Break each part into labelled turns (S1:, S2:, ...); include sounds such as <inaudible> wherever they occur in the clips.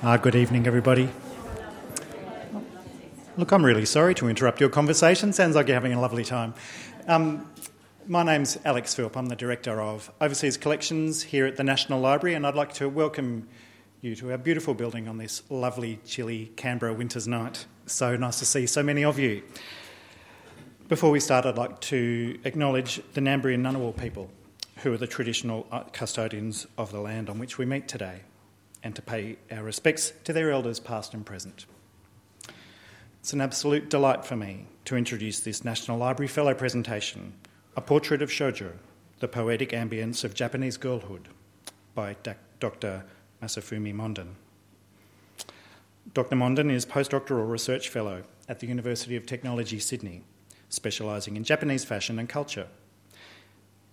S1: Uh, good evening, everybody. Look, I'm really sorry to interrupt your conversation. Sounds like you're having a lovely time. Um, my name's Alex Philp. I'm the Director of Overseas Collections here at the National Library, and I'd like to welcome you to our beautiful building on this lovely, chilly Canberra winter's night. So nice to see so many of you. Before we start, I'd like to acknowledge the Ngambri and Ngunnawal people, who are the traditional uh, custodians of the land on which we meet today and to pay our respects to their elders, past and present. It's an absolute delight for me to introduce this National Library Fellow presentation, A Portrait of Shoujo, the Poetic Ambience of Japanese Girlhood, by Dr. Masafumi Monden. Dr. Monden is postdoctoral research fellow at the University of Technology, Sydney, specialising in Japanese fashion and culture.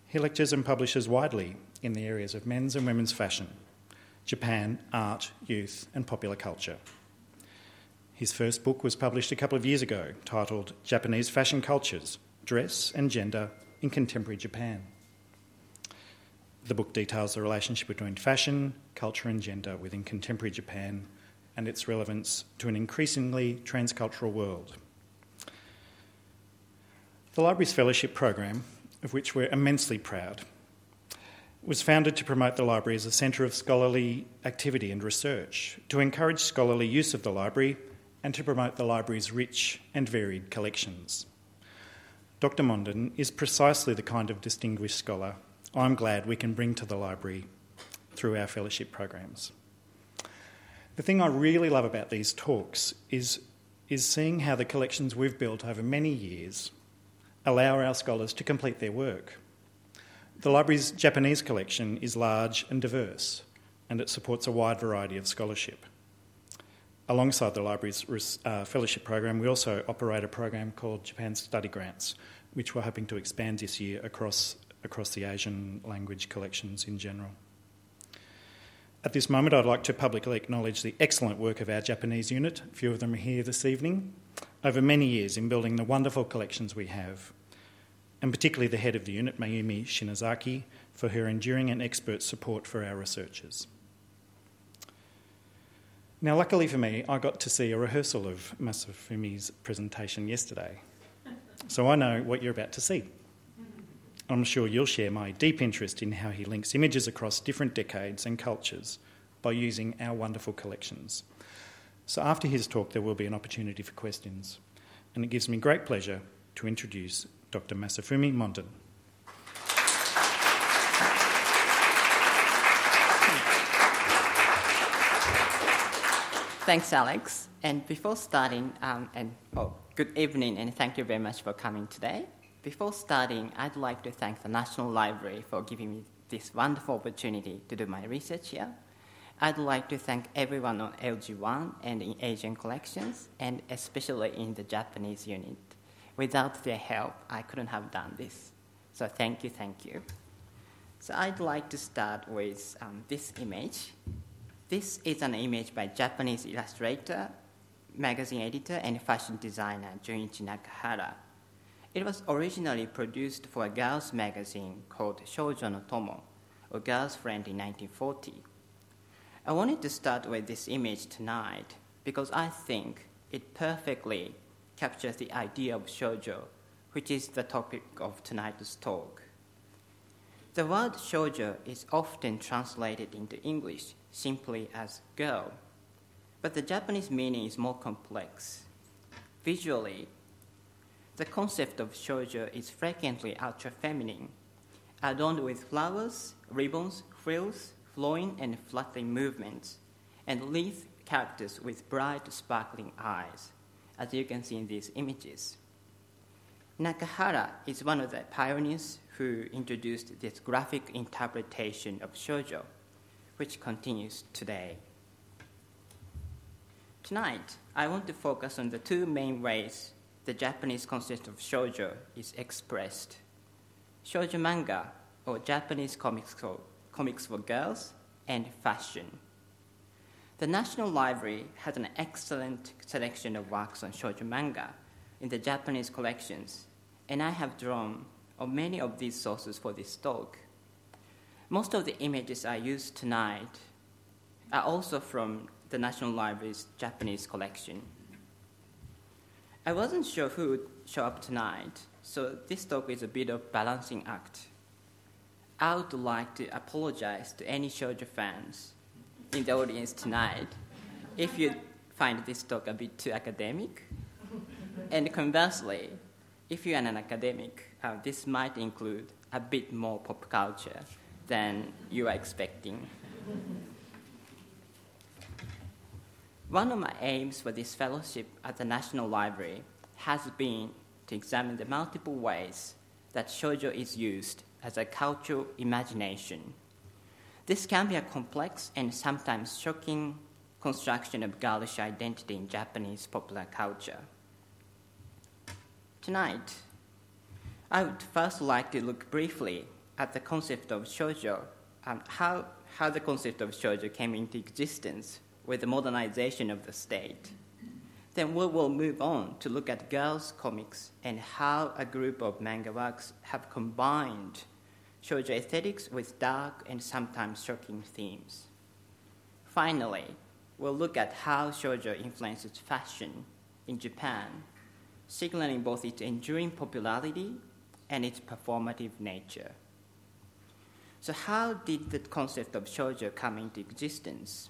S1: He lectures and publishes widely in the areas of men's and women's fashion, Japan, art, youth, and popular culture. His first book was published a couple of years ago, titled Japanese Fashion Cultures Dress and Gender in Contemporary Japan. The book details the relationship between fashion, culture, and gender within contemporary Japan and its relevance to an increasingly transcultural world. The Library's Fellowship Program, of which we're immensely proud, was founded to promote the library as a centre of scholarly activity and research, to encourage scholarly use of the library, and to promote the library's rich and varied collections. Dr. Monden is precisely the kind of distinguished scholar I'm glad we can bring to the library through our fellowship programs. The thing I really love about these talks is, is seeing how the collections we've built over many years allow our scholars to complete their work the library's Japanese collection is large and diverse, and it supports a wide variety of scholarship. Alongside the library's uh, fellowship program, we also operate a program called Japan Study Grants, which we're hoping to expand this year across, across the Asian language collections in general. At this moment, I'd like to publicly acknowledge the excellent work of our Japanese unit, a few of them are here this evening, over many years in building the wonderful collections we have and particularly the head of the unit, Mayumi Shinozaki, for her enduring and expert support for our researchers. Now, luckily for me, I got to see a rehearsal of Masafumi's presentation yesterday, so I know what you're about to see. I'm sure you'll share my deep interest in how he links images across different decades and cultures by using our wonderful collections. So, after his talk, there will be an opportunity for questions, and it gives me great pleasure to introduce Dr. Masafumi Monden.
S2: Thanks, Alex. And before starting, um, and oh, good evening, and thank you very much for coming today. Before starting, I'd like to thank the National Library for giving me this wonderful opportunity to do my research here. I'd like to thank everyone on LG1 and in Asian collections, and especially in the Japanese unit. Without their help, I couldn't have done this. So thank you, thank you. So I'd like to start with um, this image. This is an image by Japanese illustrator, magazine editor, and fashion designer Junichi Nakahara. It was originally produced for a girls' magazine called Shoujo no Tomo, or Girl's Friend in 1940. I wanted to start with this image tonight because I think it perfectly captures the idea of shoujo, which is the topic of tonight's talk. The word shoujo is often translated into English simply as girl, but the Japanese meaning is more complex. Visually, the concept of shoujo is frequently ultra feminine, adorned with flowers, ribbons, frills, flowing and fluttering movements, and lithe characters with bright, sparkling eyes as you can see in these images. Nakahara is one of the pioneers who introduced this graphic interpretation of shoujo, which continues today. Tonight, I want to focus on the two main ways the Japanese concept of shoujo is expressed shoujo manga, or Japanese comics for, comics for girls, and fashion. The National Library has an excellent selection of works on shoujo manga in the Japanese collections, and I have drawn on many of these sources for this talk. Most of the images I use tonight are also from the National Library's Japanese collection. I wasn't sure who would show up tonight, so this talk is a bit of balancing act. I would like to apologize to any shoujo fans in the audience tonight if you find this talk a bit too academic. And conversely, if you're an academic, uh, this might include a bit more pop culture than you are expecting. One of my aims for this fellowship at the National Library has been to examine the multiple ways that shoujo is used as a cultural imagination. This can be a complex and sometimes shocking construction of girlish identity in Japanese popular culture. Tonight, I would first like to look briefly at the concept of shoujo and how, how the concept of shoujo came into existence with the modernization of the state. Then we will move on to look at girls' comics and how a group of manga works have combined shoujo aesthetics with dark and sometimes shocking themes. Finally, we'll look at how shoujo influences fashion in Japan, signaling both its enduring popularity and its performative nature. So, how did the concept of shoujo come into existence?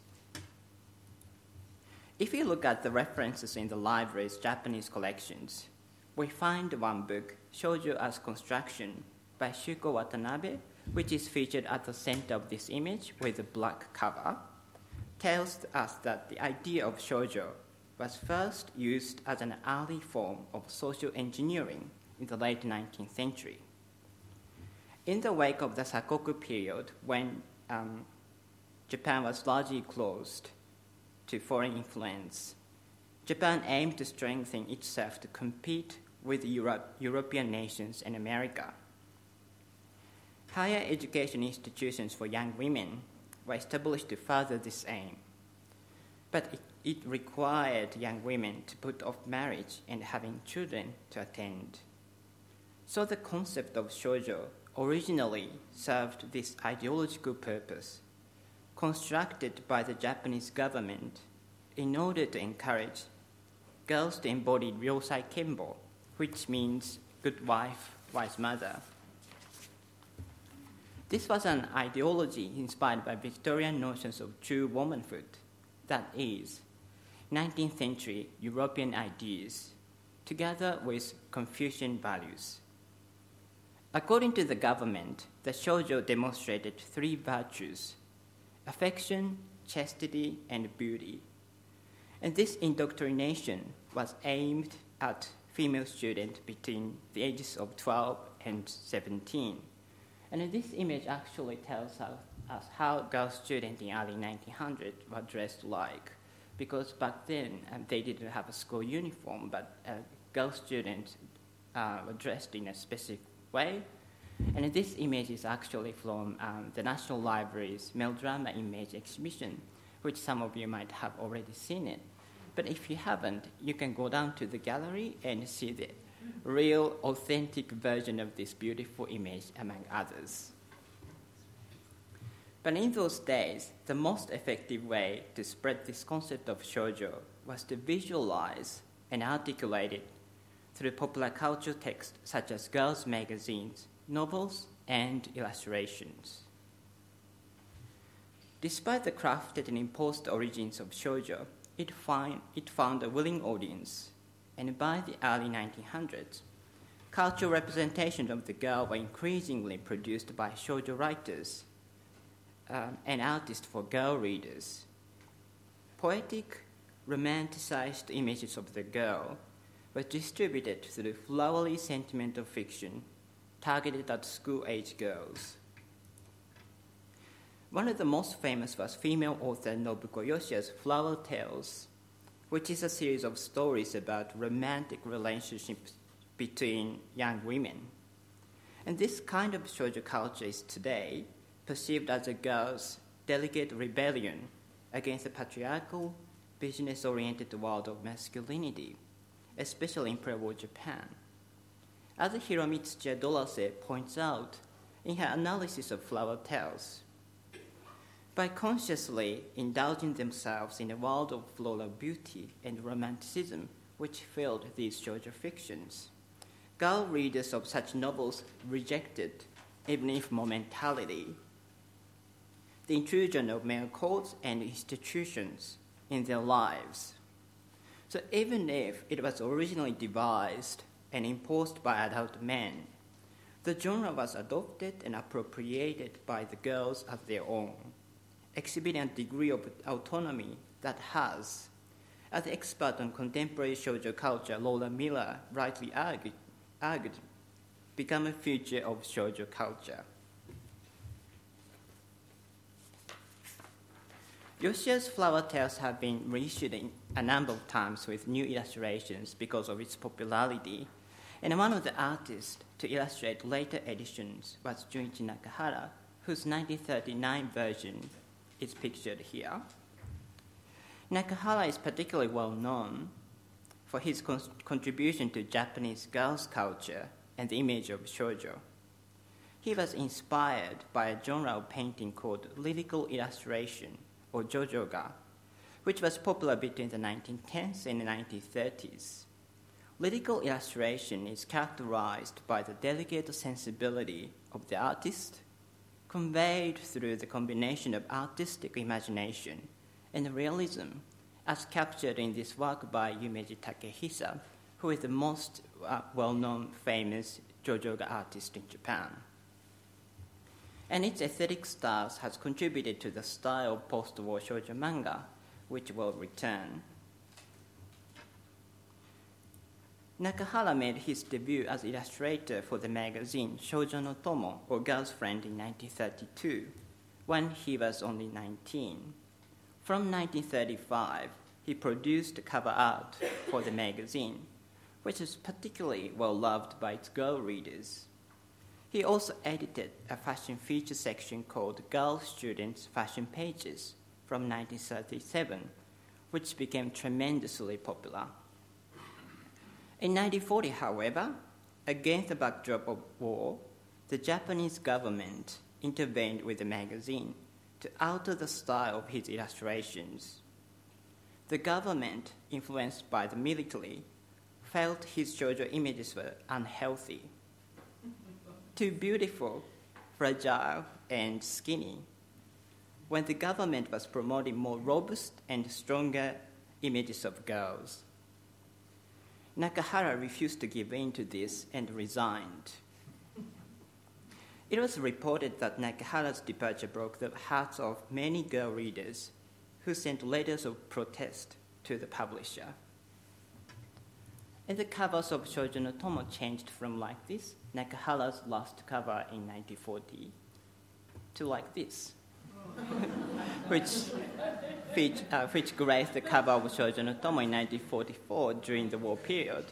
S2: If you look at the references in the library's Japanese collections, we find one book, Shoujo as Construction, by Shuko Watanabe, which is featured at the center of this image with a black cover, tells us that the idea of shoujo was first used as an early form of social engineering in the late 19th century. In the wake of the Sakoku period, when um, Japan was largely closed to foreign influence, Japan aimed to strengthen itself to compete with Europe, European nations and America. Higher education institutions for young women were established to further this aim, but it, it required young women to put off marriage and having children to attend. So the concept of shoujo originally served this ideological purpose constructed by the Japanese government in order to encourage girls to embody Ryosai Kenbo, which means good wife, wise mother. This was an ideology inspired by Victorian notions of true womanhood, that is, 19th century European ideas, together with Confucian values. According to the government, the shoujo demonstrated three virtues affection, chastity, and beauty. And this indoctrination was aimed at female students between the ages of 12 and 17. And this image actually tells us how girl students in early 1900s were dressed like. Because back then um, they didn't have a school uniform, but uh, girl students uh, were dressed in a specific way and this image is actually from um, the National Library's Melodrama Image exhibition, which some of you might have already seen it. But if you haven't, you can go down to the gallery and see the real, authentic version of this beautiful image, among others. But in those days, the most effective way to spread this concept of shoujo was to visualize and articulate it through popular culture texts such as girls' magazines novels, and illustrations. Despite the crafted and imposed origins of shoujo, it, find, it found a willing audience, and by the early 1900s, cultural representations of the girl were increasingly produced by shoujo writers um, and artists for girl readers. Poetic, romanticized images of the girl were distributed through flowery sentimental fiction targeted at school age girls. One of the most famous was female author Nobuko Yoshiya's Flower Tales, which is a series of stories about romantic relationships between young women. And this kind of shoujo culture is today perceived as a girl's delicate rebellion against the patriarchal, business oriented world of masculinity, especially in pre war Japan. As Hiromi Tsuchiya Dollase points out in her analysis of flower tales, By consciously indulging themselves in a world of floral beauty and romanticism which filled these shorter fictions, girl readers of such novels rejected, even if momentarily, the intrusion of male courts and institutions in their lives. So even if it was originally devised and imposed by adult men, the genre was adopted and appropriated by the girls as their own a degree of autonomy that has, as expert on contemporary shoujo culture, Laura Miller rightly argued, argued become a feature of shoujo culture. Yoshiya's flower tales have been reissued a number of times with new illustrations because of its popularity, and one of the artists to illustrate later editions was Junichi Nakahara, whose 1939 version is pictured here. Nakahara is particularly well known for his con- contribution to Japanese girls' culture and the image of shoujo. He was inspired by a genre of painting called lyrical illustration, or jojoga, which was popular between the 1910s and the 1930s. Lyrical illustration is characterized by the delicate sensibility of the artist conveyed through the combination of artistic imagination and realism, as captured in this work by Yumeji Takehisa, who is the most uh, well known famous JoJoga artist in Japan. And its aesthetic style has contributed to the style of post war shoujo manga, which will return. Nakahara made his debut as illustrator for the magazine Shoujo no Tomo, or Girl's Friend, in 1932, when he was only 19. From 1935, he produced cover art for the magazine, which is particularly well loved by its girl readers. He also edited a fashion feature section called Girl Students Fashion Pages from 1937, which became tremendously popular. In 1940, however, against the backdrop of war, the Japanese government intervened with the magazine to alter the style of his illustrations. The government, influenced by the military, felt his shoujo images were unhealthy, too beautiful, fragile, and skinny. When the government was promoting more robust and stronger images of girls, Nakahara refused to give in to this and resigned. It was reported that Nakahara's departure broke the hearts of many girl readers who sent letters of protest to the publisher. And the covers of Shoujo no Tomo changed from like this, Nakahara's last cover in 1940, to like this, <laughs> which which, uh, which graced the cover of Shoujo no Tomo in 1944 during the war period.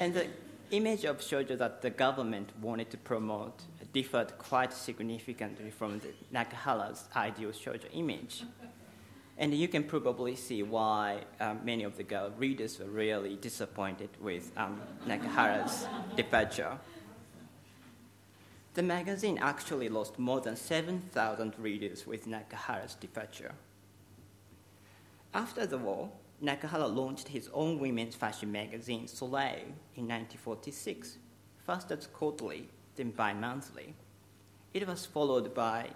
S2: And the image of shoujo that the government wanted to promote differed quite significantly from the Nakahara's ideal shoujo image. And you can probably see why um, many of the girl readers were really disappointed with um, Nakahara's departure. The magazine actually lost more than 7,000 readers with Nakahara's departure. After the war, Nakahara launched his own women's fashion magazine, Soleil, in 1946, first as quarterly, then bi monthly. It was followed by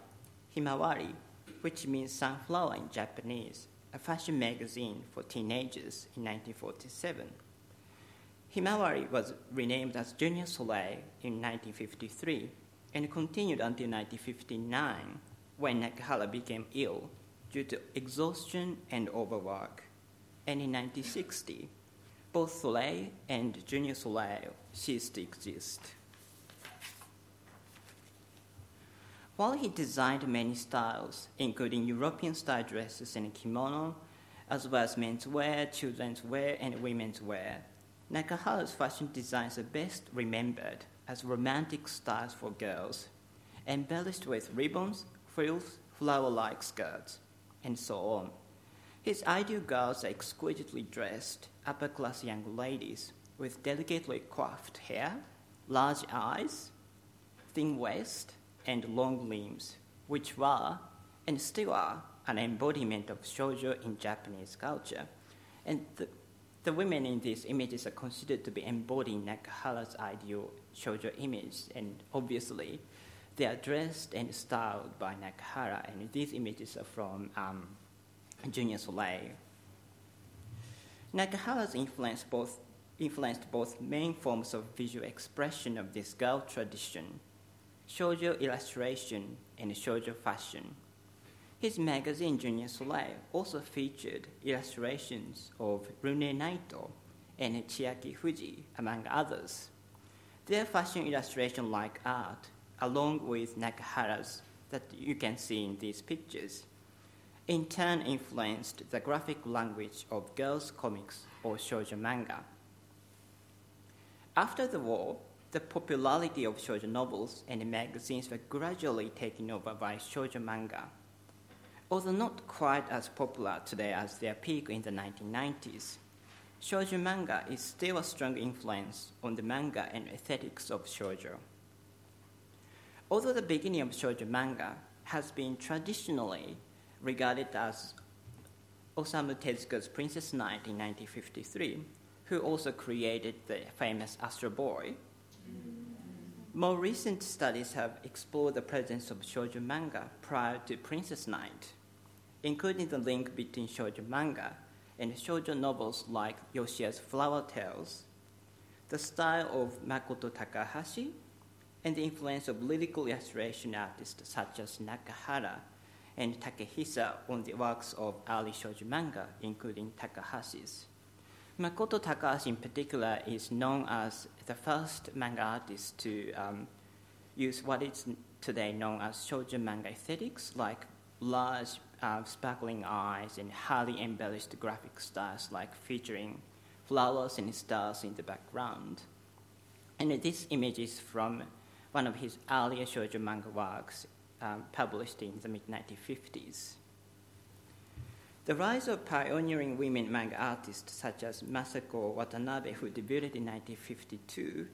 S2: Himawari, which means sunflower in Japanese, a fashion magazine for teenagers in 1947. Himawari was renamed as Junior Soleil in 1953 and continued until 1959 when Nakahara became ill due to exhaustion and overwork. And in 1960, both Soleil and Junior Soleil ceased to exist. While he designed many styles, including European style dresses and kimono, as well as men's wear, children's wear, and women's wear, Nakahara's fashion designs are best remembered as romantic styles for girls, embellished with ribbons, frills, flower like skirts and so on. His ideal girls are exquisitely dressed, upper class young ladies with delicately coiffed hair, large eyes, thin waist, and long limbs, which were and still are an embodiment of shoujo in Japanese culture. And the, the women in these images are considered to be embodying Nakahara's ideal shoujo image, and obviously they are dressed and styled by Nakahara, and these images are from um, Junior Soleil. Nakahara's influence both, influenced both main forms of visual expression of this girl tradition shoujo illustration and shoujo fashion. His magazine Junior Soleil also featured illustrations of Rune Naito and Chiaki Fuji, among others. Their fashion illustration like art, along with Nakahara's that you can see in these pictures, in turn influenced the graphic language of girls' comics or shoujo manga. After the war, the popularity of shoujo novels and magazines were gradually taken over by shoujo manga. Although not quite as popular today as their peak in the 1990s, shoujo manga is still a strong influence on the manga and aesthetics of shoujo. Although the beginning of shoujo manga has been traditionally regarded as Osamu Tezuka's Princess Knight in 1953, who also created the famous Astro Boy. More recent studies have explored the presence of shoujo manga prior to Princess Knight, including the link between shoujo manga and shoujo novels like Yoshiya's Flower Tales, the style of Makoto Takahashi, and the influence of lyrical illustration artists such as Nakahara and Takehisa on the works of early shoujo manga, including Takahashi's. Makoto Takahashi, in particular, is known as the first manga artist to um, use what is today known as shoujo manga aesthetics, like large, sparkling eyes and highly embellished graphic styles, like featuring flowers and stars in the background. And this image is from one of his earlier shoujo manga works, um, published in the mid 1950s. The rise of pioneering women manga artists such as Masako Watanabe, who debuted in 1952,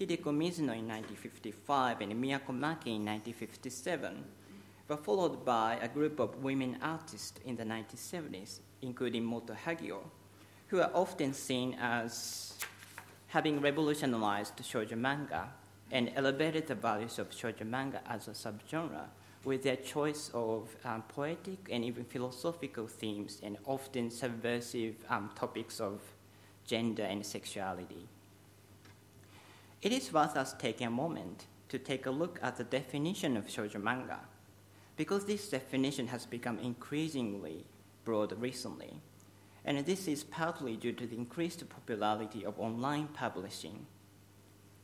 S2: Hideko Mizuno in 1955, and Miyako Maki in 1957, were followed by a group of women artists in the 1970s, including Moto Hagio, who are often seen as having revolutionized shoujo manga and elevated the values of shoujo manga as a subgenre with their choice of um, poetic and even philosophical themes and often subversive um, topics of gender and sexuality. It is worth us taking a moment to take a look at the definition of shoujo manga, because this definition has become increasingly broad recently, and this is partly due to the increased popularity of online publishing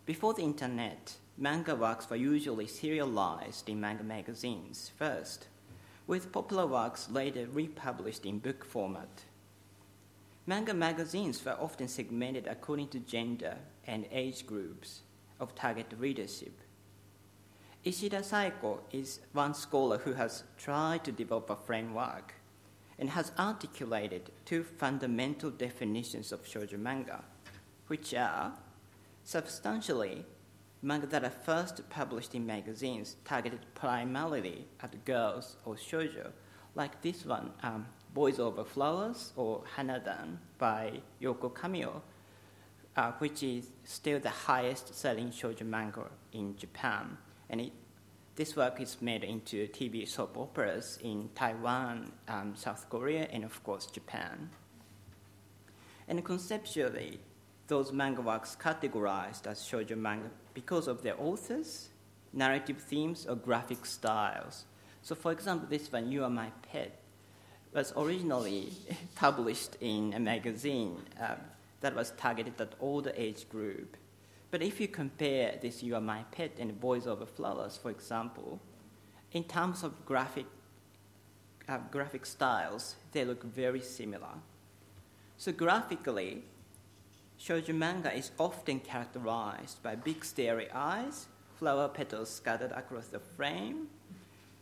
S2: before the internet, manga works were usually serialized in manga magazines first, with popular works later republished in book format. Manga magazines were often segmented according to gender and age groups of target readership. Ishida Saeko is one scholar who has tried to develop a framework and has articulated two fundamental definitions of shoujo manga, which are Substantially, manga that are first published in magazines targeted primarily at girls or shoujo, like this one, um, Boys Over Flowers or Hanadan by Yoko Kamio, uh, which is still the highest selling shoujo manga in Japan. And it, this work is made into TV soap operas in Taiwan, um, South Korea, and of course Japan. And conceptually, those manga works categorized as shoujo manga because of their authors, narrative themes, or graphic styles. So, for example, this one, You Are My Pet, was originally <laughs> published in a magazine uh, that was targeted at older age group. But if you compare this You Are My Pet and Boys Over Flowers, for example, in terms of graphic, uh, graphic styles, they look very similar. So graphically, Shoujo manga is often characterized by big starry eyes, flower petals scattered across the frame,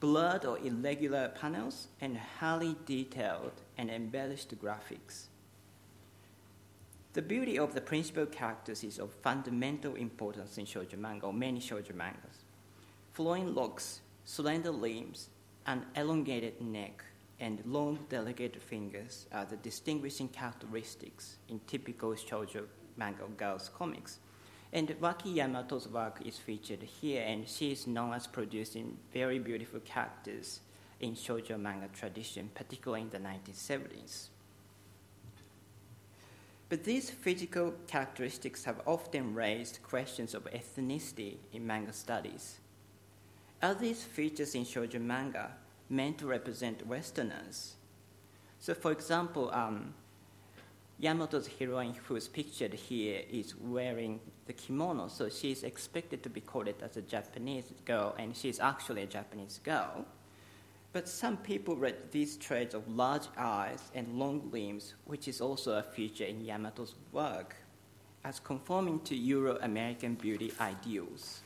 S2: blurred or irregular panels, and highly detailed and embellished graphics. The beauty of the principal characters is of fundamental importance in shoujo manga or many shoujo mangas. Flowing locks, slender limbs, an elongated neck and long delicate fingers are the distinguishing characteristics in typical shoujo manga girls comics. And Waki Yamato's work is featured here, and she is known as producing very beautiful characters in shoujo manga tradition, particularly in the 1970s. But these physical characteristics have often raised questions of ethnicity in manga studies. Are these features in shoujo manga meant to represent Westerners? So, for example, um, Yamato's heroine, who is pictured here, is wearing the kimono, so she's expected to be coded as a Japanese girl, and she's actually a Japanese girl. But some people read these traits of large eyes and long limbs, which is also a feature in Yamato's work, as conforming to Euro American beauty ideals.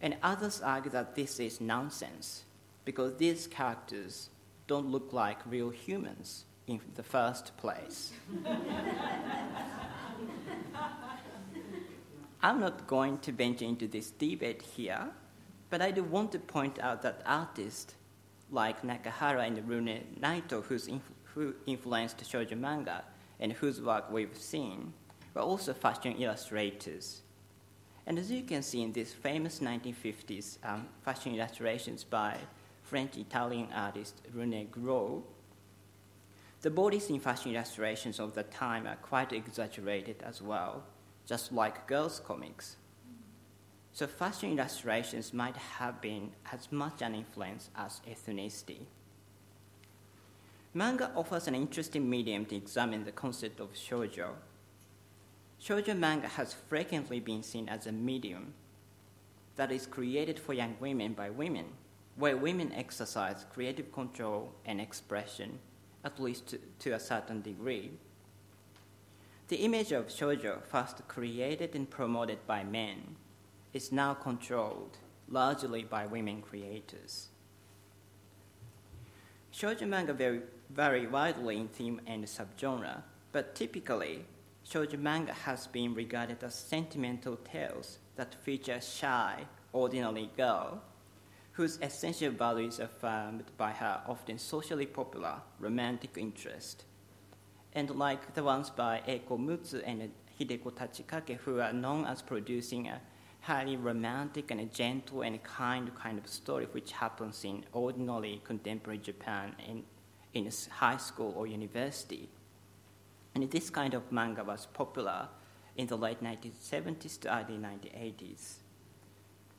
S2: And others argue that this is nonsense, because these characters don't look like real humans in the first place. <laughs> I'm not going to venture into this debate here, but I do want to point out that artists like Nakahara and Rune Naito, inf- who influenced shoujo manga and whose work we've seen, were also fashion illustrators. And as you can see in these famous 1950s um, fashion illustrations by French Italian artist Rene Gruau, the bodies in fashion illustrations of the time are quite exaggerated as well, just like girls' comics. So fashion illustrations might have been as much an influence as ethnicity. Manga offers an interesting medium to examine the concept of shoujo. Shoujo manga has frequently been seen as a medium that is created for young women by women, where women exercise creative control and expression, at least to, to a certain degree. The image of shoujo, first created and promoted by men, is now controlled largely by women creators. Shoujo manga vary, vary widely in theme and subgenre, but typically, shoujo manga has been regarded as sentimental tales that feature a shy, ordinary girl whose essential values are affirmed by her often socially popular romantic interest. And like the ones by Eiko Mutsu and Hideko Tachikake, who are known as producing a highly romantic and gentle and kind kind of story which happens in ordinary contemporary Japan in, in high school or university. And this kind of manga was popular in the late 1970s to early 1980s.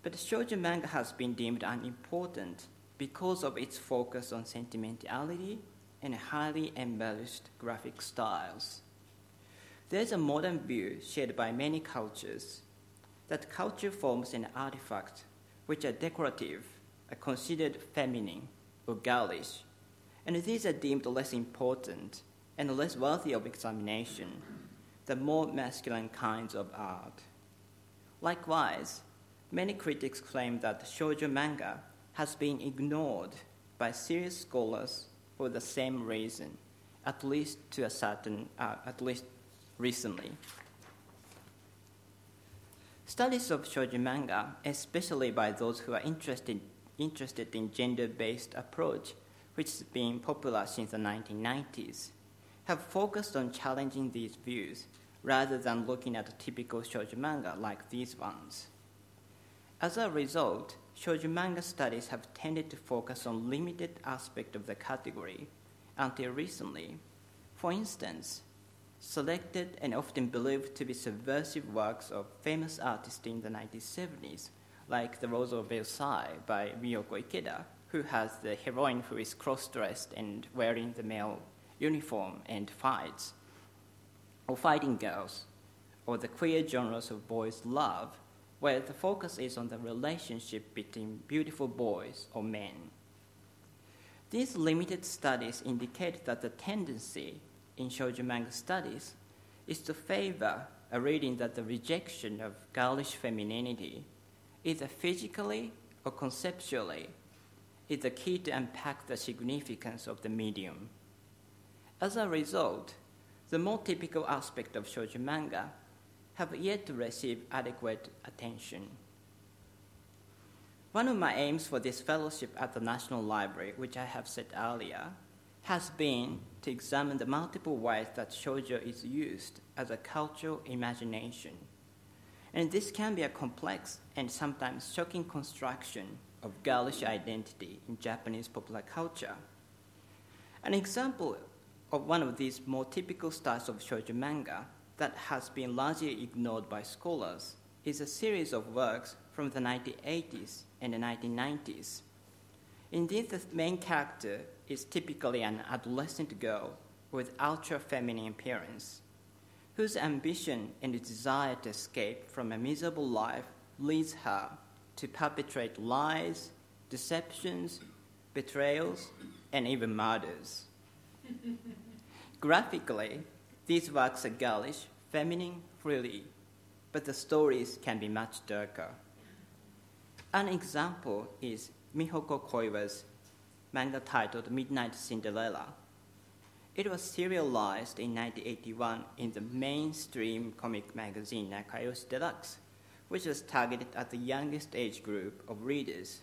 S2: But shoujo manga has been deemed unimportant because of its focus on sentimentality and highly embellished graphic styles. There's a modern view shared by many cultures that culture forms and artifacts which are decorative are considered feminine or girlish, and these are deemed less important and less worthy of examination than more masculine kinds of art. Likewise, many critics claim that shoujo manga has been ignored by serious scholars for the same reason, at least to a certain, uh, at least recently. Studies of shoujo manga, especially by those who are interested, interested in gender-based approach, which has been popular since the 1990s, have focused on challenging these views rather than looking at typical shoujo manga like these ones. As a result, shoujo manga studies have tended to focus on limited aspect of the category until recently. For instance, selected and often believed to be subversive works of famous artists in the 1970s, like The Rose of Versailles by Riyoko Ikeda, who has the heroine who is cross dressed and wearing the male uniform and fights, or Fighting Girls, or the queer genres of boys' love, where the focus is on the relationship between beautiful boys or men. These limited studies indicate that the tendency in shoujo manga studies is to favor a reading that the rejection of girlish femininity, either physically or conceptually, is the key to unpack the significance of the medium. As a result, the more typical aspects of shoujo manga have yet to receive adequate attention. One of my aims for this fellowship at the National Library, which I have said earlier, has been to examine the multiple ways that shoujo is used as a cultural imagination. And this can be a complex and sometimes shocking construction of girlish identity in Japanese popular culture. An example of one of these more typical styles of shoujo manga that has been largely ignored by scholars is a series of works from the 1980s and the 1990s. In this, the main character is typically an adolescent girl with ultra feminine appearance, whose ambition and desire to escape from a miserable life leads her to perpetrate lies, deceptions, betrayals, and even murders. <laughs> Graphically, these works are girlish, feminine, frilly, but the stories can be much darker. An example is Mihoko Koiwa's manga titled Midnight Cinderella. It was serialized in 1981 in the mainstream comic magazine Nakayoshi Deluxe, which was targeted at the youngest age group of readers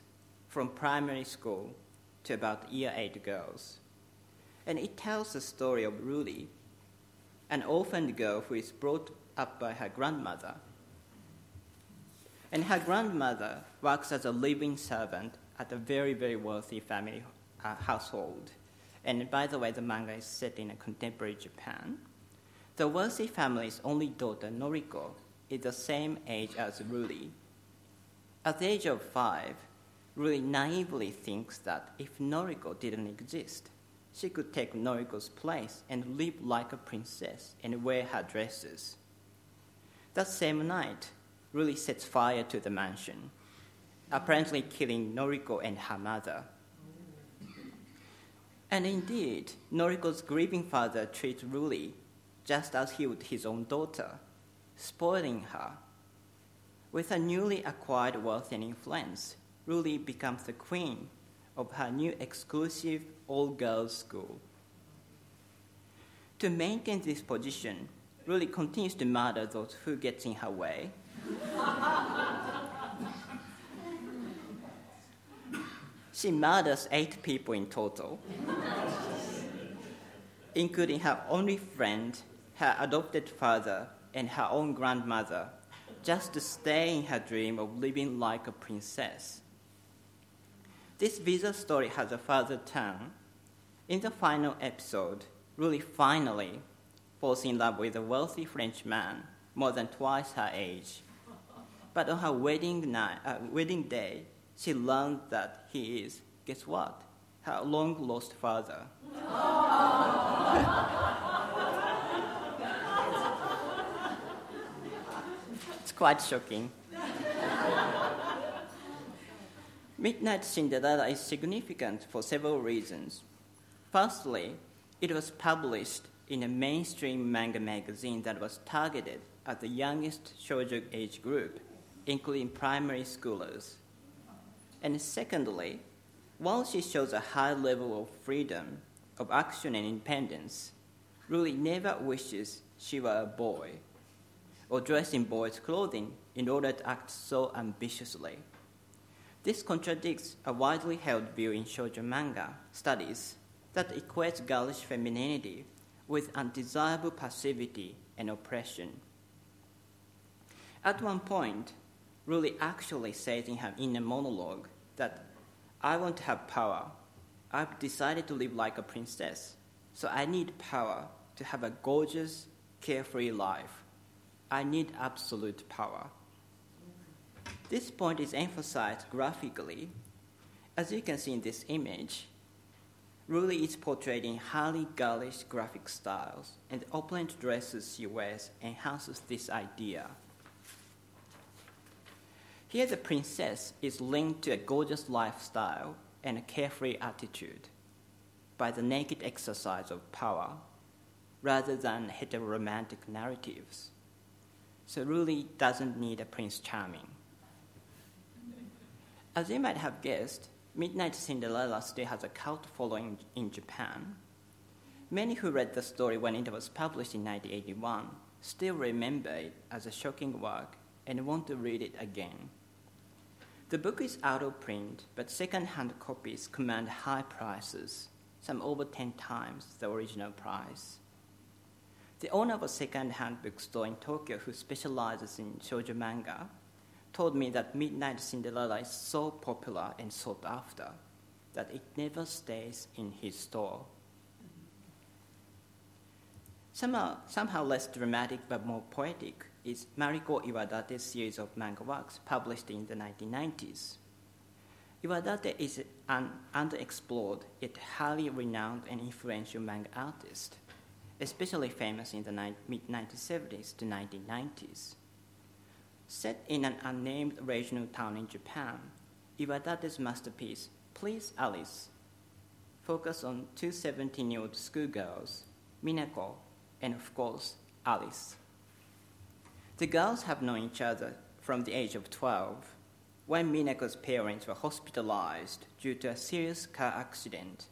S2: from primary school to about year 8 girls. And it tells the story of Ruli, an orphaned girl who is brought up by her grandmother. And her grandmother works as a living servant at a very, very wealthy family uh, household. And by the way, the manga is set in a contemporary Japan. The wealthy family's only daughter, Noriko, is the same age as Ruli. At the age of five, Ruli naively thinks that if Noriko didn't exist, she could take Noriko's place and live like a princess and wear her dresses. That same night, Ruli sets fire to the mansion, apparently killing Noriko and her mother. And indeed, Noriko's grieving father treats Ruli just as he would his own daughter, spoiling her. With her newly acquired wealth and influence, Ruli becomes the queen of her new exclusive all girls school. To maintain this position, Ruli continues to murder those who get in her way. <laughs> she murders eight people in total, including her only friend, her adopted father, and her own grandmother, just to stay in her dream of living like a princess. This bizarre story has a further turn. In the final episode, Ruli finally falls in love with a wealthy French man, more than twice her age. But on her wedding, night, uh, wedding day, she learned that he is, guess what? Her long lost father. <laughs> it's quite shocking. Midnight Cinderella is significant for several reasons. Firstly, it was published in a mainstream manga magazine that was targeted at the youngest shoujo age group, including primary schoolers. And secondly, while she shows a high level of freedom, of action and independence, Ruli never wishes she were a boy or dressed in boys' clothing in order to act so ambitiously. This contradicts a widely held view in shoujo manga studies that equates girlish femininity with undesirable passivity and oppression. At one point, Ruli actually says in her inner monologue that I want to have power. I've decided to live like a princess, so I need power to have a gorgeous, carefree life. I need absolute power. This point is emphasized graphically. As you can see in this image, Ruli is portrayed in highly girlish graphic styles, and the opulent dresses she wears enhances this idea. Here, the princess is linked to a gorgeous lifestyle and a carefree attitude by the naked exercise of power rather than heteroromantic narratives. So, Ruli doesn't need a Prince Charming. As you might have guessed, Midnight Cinderella still has a cult following in Japan. Many who read the story when it was published in 1981 still remember it as a shocking work and want to read it again. The book is out of print, but second-hand copies command high prices, some over 10 times the original price. The owner of a second-hand bookstore in Tokyo who specializes in shoujo manga told me that Midnight Cinderella is so popular and sought after that it never stays in his store. Somehow, somehow less dramatic but more poetic is Mariko Iwadate's series of manga works published in the 1990s. Iwadate is an underexplored yet highly renowned and influential manga artist, especially famous in the mid 1970s to 1990s. Set in an unnamed regional town in Japan, Iwadate's masterpiece, Please Alice, focuses on two 17 year old schoolgirls, Minako and, of course, Alice. The girls have known each other from the age of 12 when Minako's parents were hospitalized due to a serious car accident.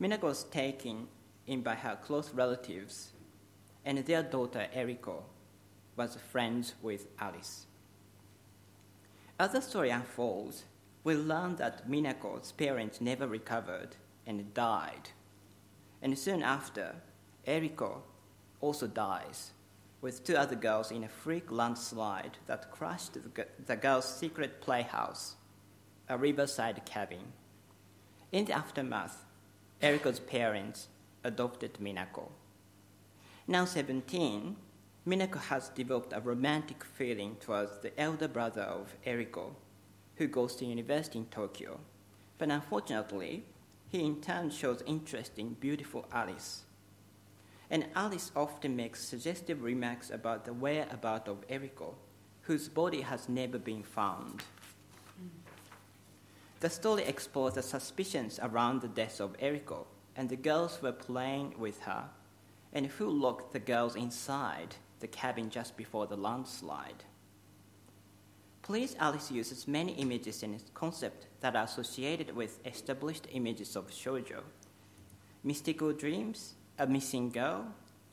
S2: Minako was taken in by her close relatives, and their daughter Eriko was friends with Alice. As the story unfolds, we learn that Minako's parents never recovered and died. And soon after, Eriko also dies, with two other girls in a freak landslide that crushed the, girls' secret playhouse, a riverside cabin. In the aftermath, Eriko's parents adopted Minako. Now 17, Minako has developed a romantic feeling towards the elder brother of Eriko, who goes to university in Tokyo. But unfortunately, he in turn shows interest in beautiful Alice. And Alice often makes suggestive remarks about the whereabouts of Eriko, whose body has never been found. The story explores the suspicions around the death of Eriko and the girls were playing with her, and who locked the girls inside the cabin just before the landslide. Please Alice uses many images in its concept that are associated with established images of shoujo. Mystical dreams, a missing girl,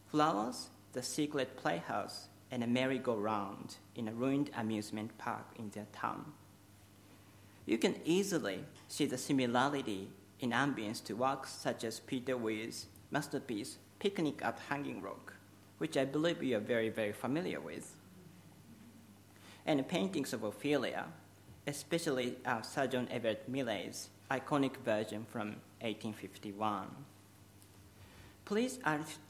S2: flowers, the secret playhouse, and a merry-go-round in a ruined amusement park in their town. You can easily see the similarity in ambience to works such as Peter Weir's masterpiece Picnic at Hanging Rock, which I believe you are very, very familiar with, and paintings of Ophelia, especially uh, Sir John Everett Millais' iconic version from 1851. Please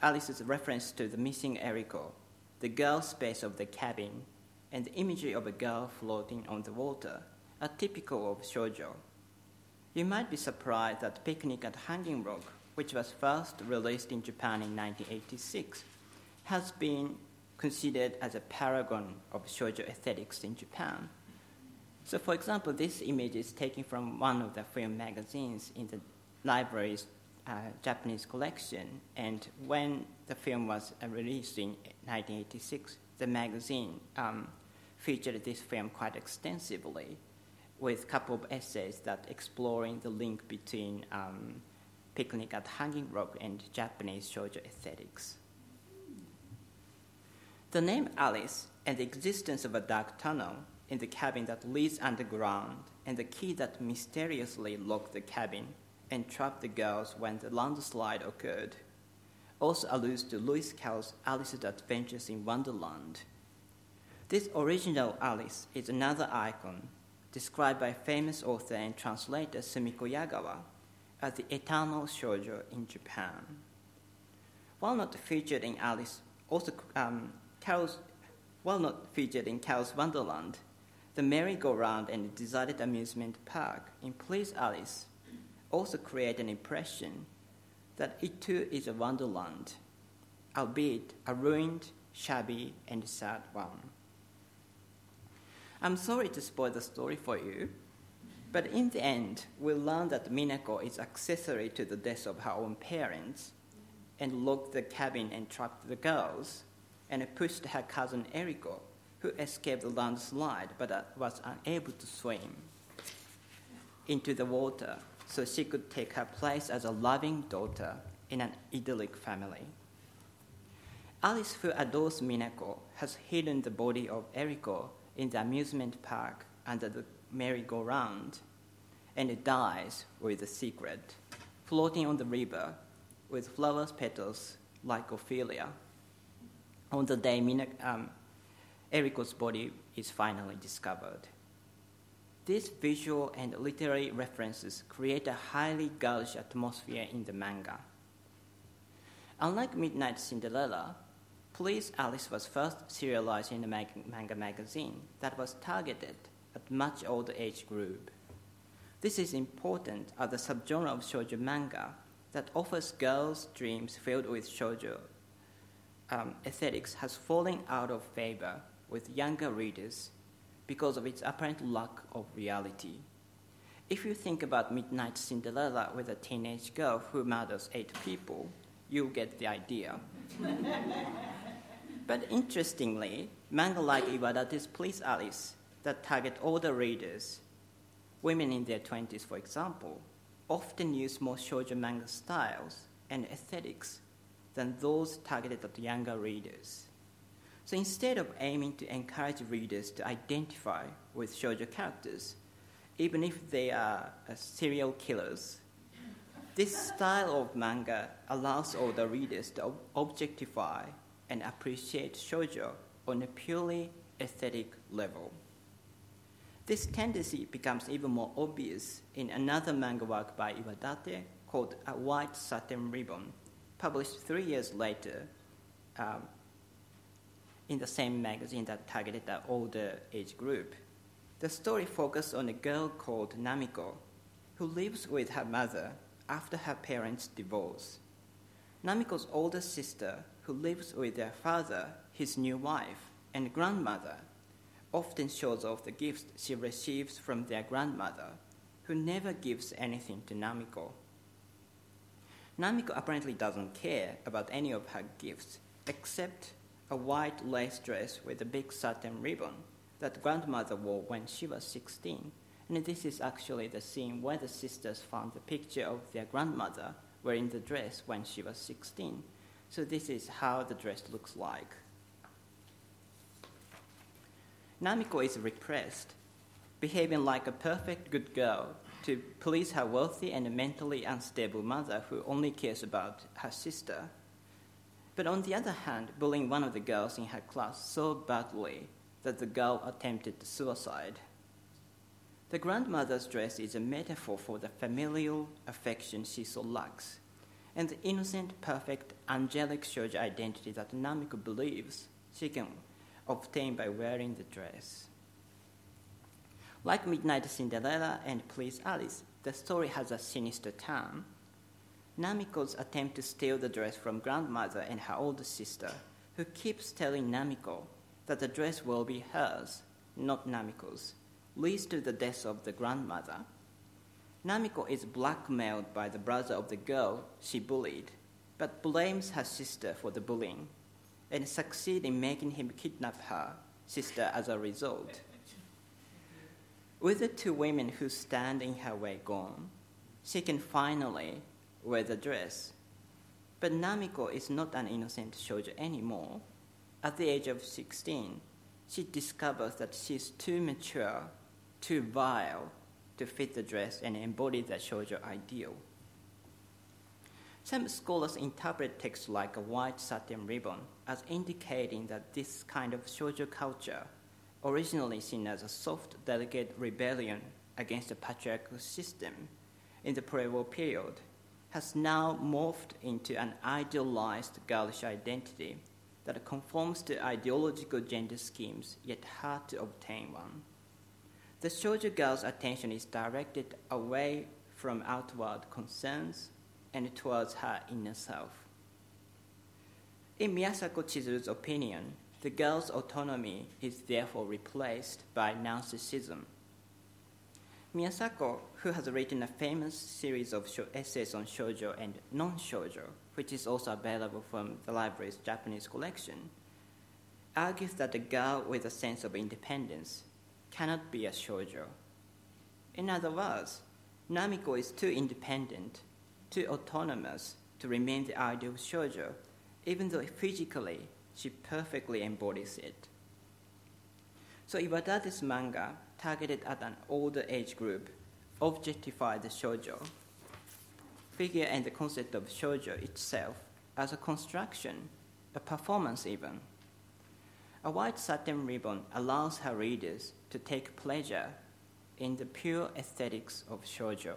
S2: Alice's reference to the missing Eriko, the girl space of the cabin, and the imagery of a girl floating on the water are typical of shoujo. You might be surprised that Picnic at Hanging Rock, which was first released in Japan in 1986, has been considered as a paragon of shoujo aesthetics in Japan. So, for example, this image is taken from one of the film magazines in the library's Japanese collection. And when the film was uh, released in 1986, the magazine um, featured this film quite extensively with a couple of essays that exploring the link between um, Picnic at Hanging Rock and Japanese shoujo aesthetics. The name Alice and the existence of a dark tunnel in the cabin that leads underground and the key that mysteriously locked the cabin and trapped the girls when the landslide occurred also alludes to Lewis Carroll's Alice's Adventures in Wonderland. This original Alice is another icon described by famous author and translator Sumiko Yagawa as the eternal shoujo in Japan. While not featured in Alice, also um, Carroll's, while not featured in Carroll's Wonderland, the merry-go-round and deserted amusement park in Please Alice also create an impression that it too is a wonderland, albeit a ruined, shabby, and sad one. I'm sorry to spoil the story for you, but in the end, we learn that Minako is accessory to the death of her own parents and locked the cabin and trapped the girls and pushed her cousin Eriko, who escaped the landslide but uh, was unable to swim, into the water so she could take her place as a loving daughter in an idyllic family. Alice, who adores Minako, has hidden the body of Eriko in the amusement park under the merry-go-round, and it dies with a secret, floating on the river with flowers petals like Ophelia. On the day Mina, um, Eriko's body is finally discovered. These visual and literary references create a highly girlish atmosphere in the manga. Unlike Midnight Cinderella, Please Alice was first serialized in a manga magazine that was targeted at much older age group. This is important as the subgenre of shoujo manga that offers girls' dreams filled with shoujo um, aesthetics has fallen out of favor with younger readers because of its apparent lack of reality. If you think about Midnight Cinderella with a teenage girl who murders eight people, you get the idea. <laughs> but interestingly, manga like Iwadate's Please Alice that target older readers, women in their 20s, for example, often use more shoujo manga styles and aesthetics than those targeted at younger readers. So instead of aiming to encourage readers to identify with shoujo characters, even if they are uh, serial killers, this style of manga allows older readers to ob- objectify and appreciate shoujo on a purely aesthetic level. This tendency becomes even more obvious in another manga work by Iwadate called A White Satin Ribbon, published three years later um, in the same magazine that targeted the older age group. The story focuses on a girl called Namiko who lives with her mother after her parents' divorce. Namiko's older sister, who lives with their father, his new wife, and grandmother, often shows off the gifts she receives from their grandmother, who never gives anything to Namiko. Namiko apparently doesn't care about any of her gifts except a white lace dress with a big satin ribbon that grandmother wore when she was 16. And this is actually the scene where the sisters found the picture of their grandmother wearing the dress when she was 16. So this is how the dress looks like. Namiko is repressed, behaving like a perfect good girl to please her wealthy and mentally unstable mother who only cares about her sister. But on the other hand, bullying one of the girls in her class so badly that the girl attempted suicide. The grandmother's dress is a metaphor for the familial affection she so lacks, and the innocent, perfect, angelic shoujo identity that Namiko believes she can obtain by wearing the dress. Like Midnight Cinderella and Please Alice, the story has a sinister turn. Namiko's attempt to steal the dress from grandmother and her older sister, who keeps telling Namiko that the dress will be hers, not Namiko's, leads to the death of the grandmother. Namiko is blackmailed by the brother of the girl she bullied, but blames her sister for the bullying and succeeds in making him kidnap her sister as a result. With the two women who stand in her way gone, she can finally wear the dress. But Namiko is not an innocent shoujo anymore. At the age of 16, she discovers that she is too mature, too vile to fit the dress and embody the shoujo ideal. Some scholars interpret texts like a white satin ribbon as indicating that this kind of shoujo culture, originally seen as a soft, delicate rebellion against the patriarchal system in the pre-war period, has now morphed into an idealized girlish identity that conforms to ideological gender schemes, yet hard to obtain one. The shoujo girl's attention is directed away from outward concerns and towards her inner self. In Miyasako Chizuru's opinion, the girl's autonomy is therefore replaced by narcissism. Miyasako, who has written a famous series of essays on shoujo and non-shoujo, which is also available from the library's Japanese collection, argues that a girl with a sense of independence cannot be a shoujo. In other words, Namiko is too independent, too autonomous to remain the ideal shoujo, even though physically she perfectly embodies it. So Iwadate's manga targeted at an older age group, objectified the shoujo figure and the concept of shoujo itself as a construction, a performance even. A white satin ribbon allows her readers to take pleasure in the pure aesthetics of shoujo.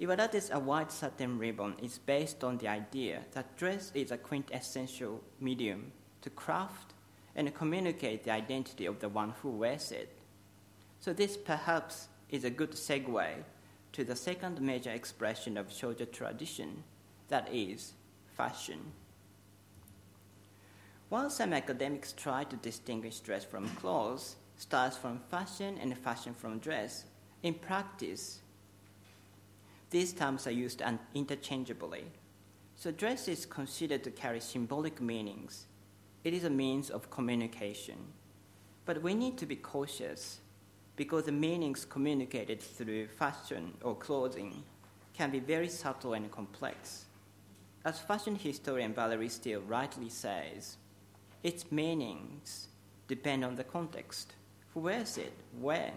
S2: Iwadate's A White Satin Ribbon is based on the idea that dress is a quintessential medium to craft and communicate the identity of the one who wears it. So, this perhaps is a good segue to the second major expression of shoujo tradition, that is, fashion. While some academics try to distinguish dress from clothes, styles from fashion, and fashion from dress, in practice, these terms are used interchangeably. So, dress is considered to carry symbolic meanings. It is a means of communication. But we need to be cautious because the meanings communicated through fashion or clothing can be very subtle and complex. As fashion historian Valerie Steele rightly says, its meanings depend on the context. Who wears it? When?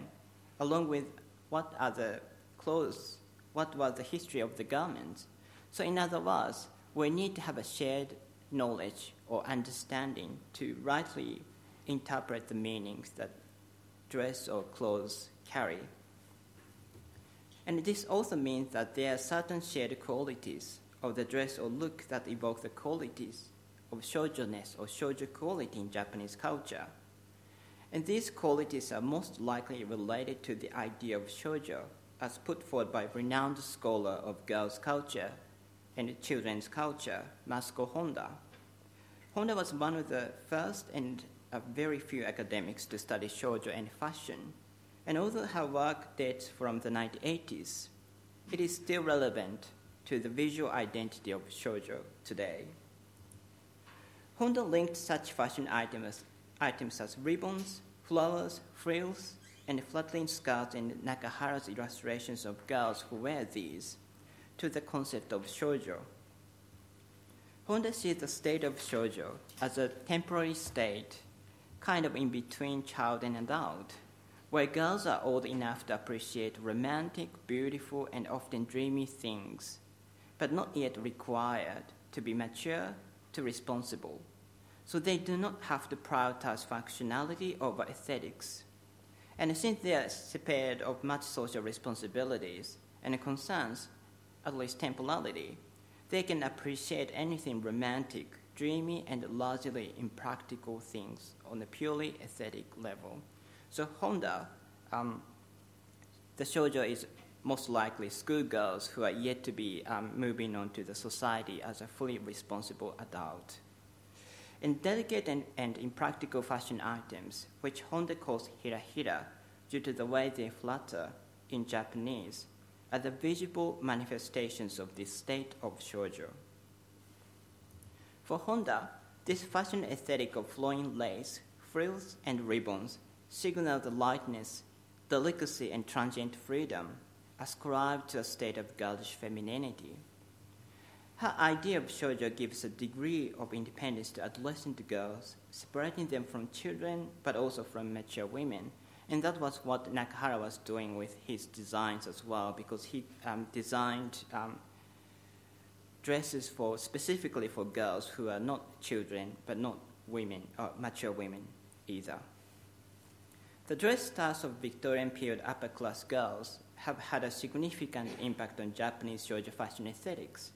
S2: Along with what are the clothes? What was the history of the garments? So, in other words, we need to have a shared knowledge or understanding to rightly interpret the meanings that dress or clothes carry. And this also means that there are certain shared qualities of the dress or look that evoke the qualities of shoujo-ness or shoujo quality in Japanese culture. And these qualities are most likely related to the idea of shoujo as put forward by renowned scholar of girls' culture and children's culture, Masuko Honda. Honda was one of the first and a very few academics to study shoujo and fashion. And although her work dates from the 1980s, it is still relevant to the visual identity of shoujo today. Honda linked such fashion items, items as ribbons, flowers, frills, and fluttering skirts in Nakahara's illustrations of girls who wear these to the concept of shoujo. Honda sees the state of shoujo as a temporary state kind of in between child and adult, where girls are old enough to appreciate romantic, beautiful, and often dreamy things, but not yet required to be mature to responsible. So they do not have to prioritize functionality over aesthetics. And since they are spared of much social responsibilities and concerns, at least temporality, they can appreciate anything romantic dreamy and largely impractical things on a purely aesthetic level. So Honda, um, the shoujo is most likely schoolgirls who are yet to be um, moving on to the society as a fully responsible adult. And delicate and, and impractical fashion items, which Honda calls hirahira due to the way they flutter in Japanese, are the visible manifestations of this state of shoujo. For Honda, this fashion aesthetic of flowing lace, frills, and ribbons signal the lightness, delicacy, and transient freedom ascribed to a state of girlish femininity. Her idea of shoujo gives a degree of independence to adolescent girls, separating them from children but also from mature women. And that was what Nakahara was doing with his designs as well, because he um, designed um, dresses for specifically for girls who are not children but not women or mature women either. The dress styles of Victorian period upper class girls have had a significant impact on Japanese shoujo fashion aesthetics.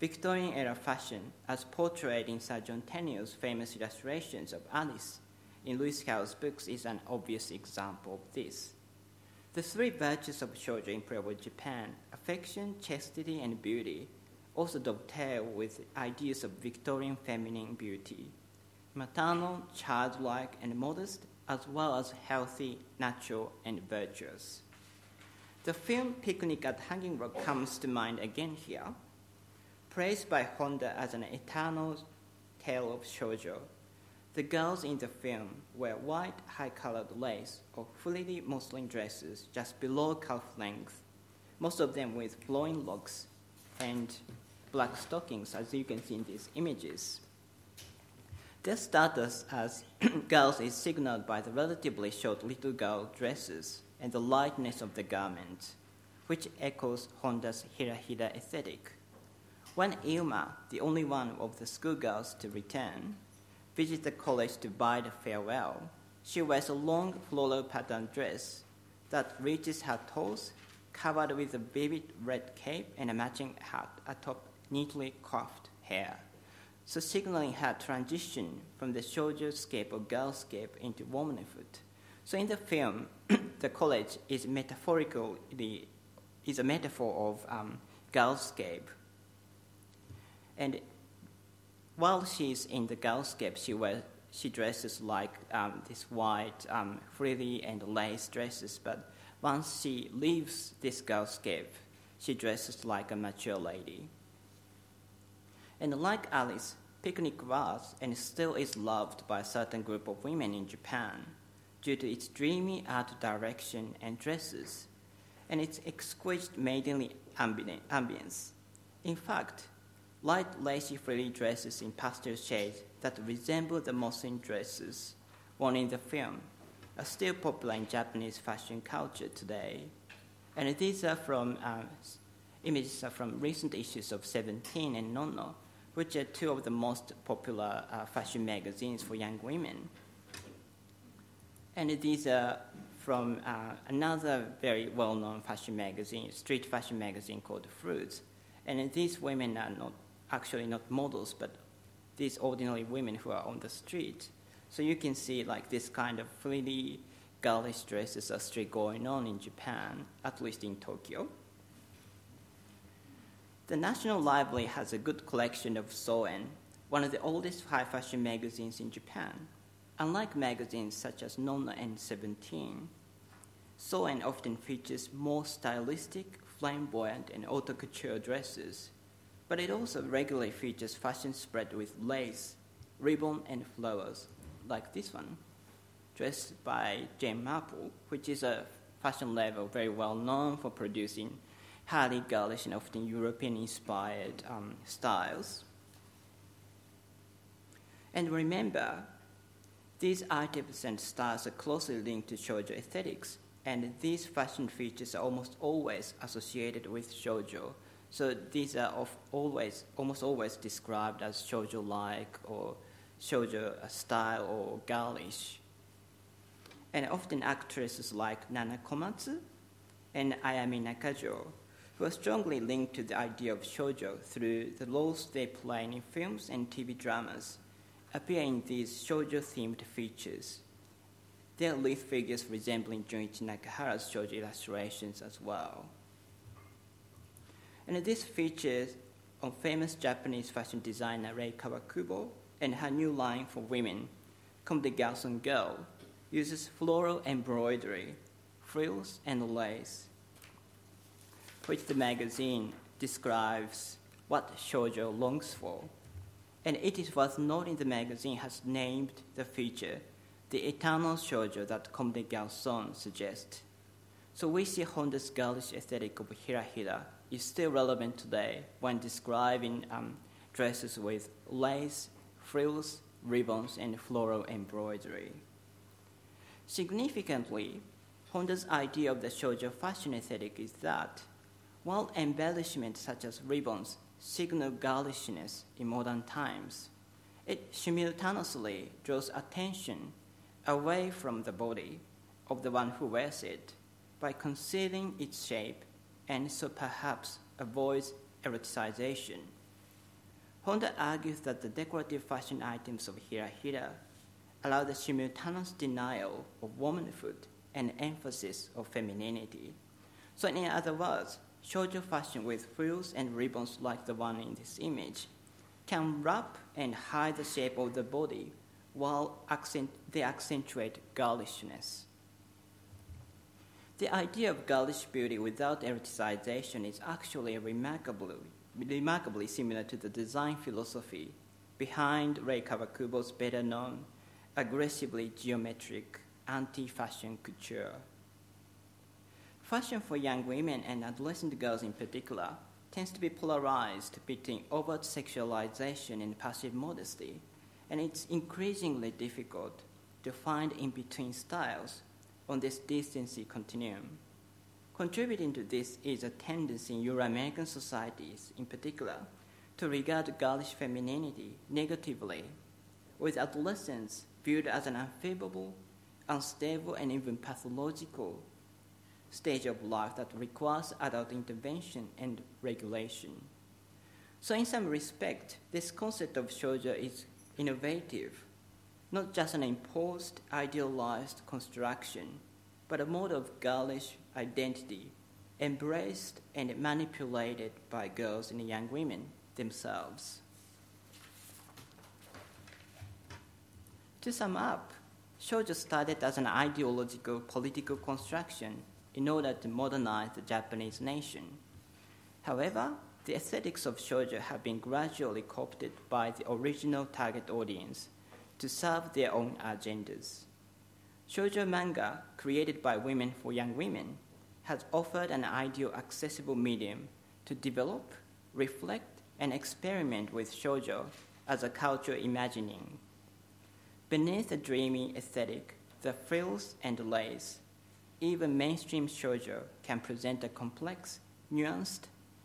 S2: Victorian era fashion, as portrayed in Sir John Tenniel's famous illustrations of Alice in Lewis Carroll's books, is an obvious example of this. The three virtues of shoujo in pre-war Japan affection, chastity, and beauty also dovetail with ideas of Victorian feminine beauty, maternal, childlike, and modest, as well as healthy, natural, and virtuous. The film Picnic at Hanging Rock comes to mind again here, praised by Honda as an eternal tale of shoujo. The girls in the film wear white, high-colored lace or frilly muslin dresses just below calf length, most of them with flowing locks and black stockings, as you can see in these images. Their status as <clears throat> girls is signaled by the relatively short little girl dresses and the lightness of the garments, which echoes Honda's Hira Hira aesthetic. When Ilma, the only one of the schoolgirls to return, visits the college to bid farewell, she wears a long floral patterned dress that reaches her toes, covered with a vivid red cape and a matching hat atop neatly coiffed hair so signaling her transition from the shoujo-scape or girlscape into womanhood. So in the film, <clears throat> the college is metaphorically is a metaphor of um, girlscape. And while she's in the girlscape, she wears she dresses like um, this white um, frilly and lace dresses. But once she leaves this girlscape, she dresses like a mature lady. And like Alice, picnic was and still is loved by a certain group of women in Japan due to its dreamy art direction and dresses and its exquisite maidenly ambience. In fact, light lacy frilly dresses in pastel shades that resemble the muslin dresses worn in the film are still popular in Japanese fashion culture today. And these are from uh, images are from recent issues of Seventeen and Nonno, which are two of the most popular uh, fashion magazines for young women. And these are from uh, another very well known fashion magazine, street fashion magazine called Fruits. And these women are not actually not models, but these ordinary women who are on the street. So you can see like this kind of frilly, girlish dresses are still going on in Japan, at least in Tokyo. The National Library has a good collection of Soen, one of the oldest high fashion magazines in Japan. Unlike magazines such as Nonno and Seventeen, Soen often features more stylistic, flamboyant, and haute couture dresses, but it also regularly features fashion spread with lace, ribbon, and flowers, like this one, dressed by Jane Marple, which is a fashion label very well known for producing highly girlish and often European inspired um, styles. And remember, these items and styles are closely linked to shoujo aesthetics, and these fashion features are almost always associated with shoujo. So these are always, almost always described as shoujo-like or shoujo style or girlish. And often actresses like Nana Komatsu and Ayami Nakajo were strongly linked to the idea of shoujo through the roles they play in films and TV dramas, appear in these shoujo-themed features. There are lead figures resembling Junichi Nakahara's shoujo illustrations as well. And this features on famous Japanese fashion designer Rei Kawakubo and her new line for women, Comme des Garçons Girl, uses floral embroidery, frills, and lace which the magazine describes what shoujo longs for. And it is worth noting the magazine has named the feature the eternal shoujo that Comme des Garçons suggests. So we see Honda's girlish aesthetic of hira hira is still relevant today when describing um, dresses with lace, frills, ribbons, and floral embroidery. Significantly, Honda's idea of the shoujo fashion aesthetic is that while embellishments such as ribbons signal girlishness in modern times, it simultaneously draws attention away from the body of the one who wears it by concealing its shape and so perhaps avoids eroticization. Honda argues that the decorative fashion items of Hira Hira allow the simultaneous denial of womanhood and emphasis of femininity. So, in other words, shoujo fashion with frills and ribbons like the one in this image can wrap and hide the shape of the body while accent- they accentuate girlishness. The idea of girlish beauty without eroticization is actually remarkably, remarkably similar to the design philosophy behind Rei Kawakubo's better known, aggressively geometric anti fashion couture. Fashion for young women and adolescent girls in particular tends to be polarized between overt sexualization and passive modesty, and it's increasingly difficult to find in between styles on this decency continuum. Contributing to this is a tendency in Euro American societies, in particular, to regard girlish femininity negatively, with adolescents viewed as an unfavorable, unstable, and even pathological stage of life that requires adult intervention and regulation. So, in some respect, this concept of shoujo is innovative, not just an imposed, idealized construction, but a mode of girlish identity embraced and manipulated by girls and young women themselves. To sum up, shoujo started as an ideological political construction in order to modernize the Japanese nation. However, the aesthetics of shoujo have been gradually co-opted by the original target audience to serve their own agendas. Shoujo manga, created by women for young women, has offered an ideal accessible medium to develop, reflect, and experiment with shoujo as a culture imagining. Beneath the dreamy aesthetic, the frills and lace, even mainstream shoujo can present a complex, nuanced,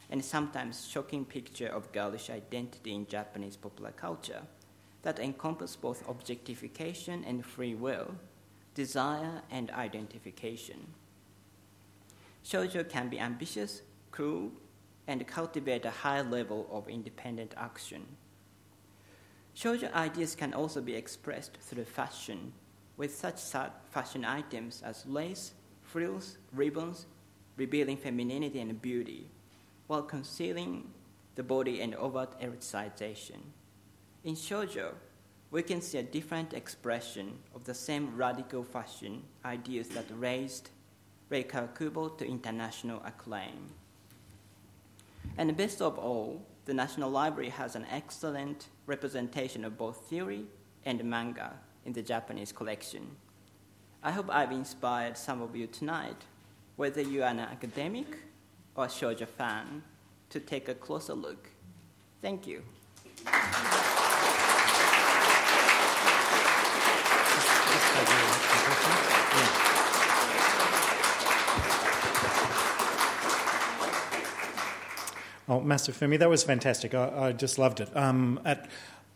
S2: and sometimes shocking picture of girlish identity in Japanese popular culture that encompass both objectification and free will, desire and identification. Shoujo can be ambitious, cruel, and cultivate a high level of independent action. Shoujo ideas can also be expressed through fashion, with such fashion items as lace, frills, ribbons, revealing femininity and beauty while concealing the body and overt eroticization. In shoujo, we can see a different expression of the same radical fashion ideas that raised Rei Kawakubo to international acclaim. And best of all, the National Library has an excellent representation of both theory and manga in the Japanese collection. I hope I've inspired some of you tonight, whether you are an academic or a shoujo fan to take a closer look. Thank you.
S1: Oh, Masafumi, that was fantastic. I, I just loved it. Um, at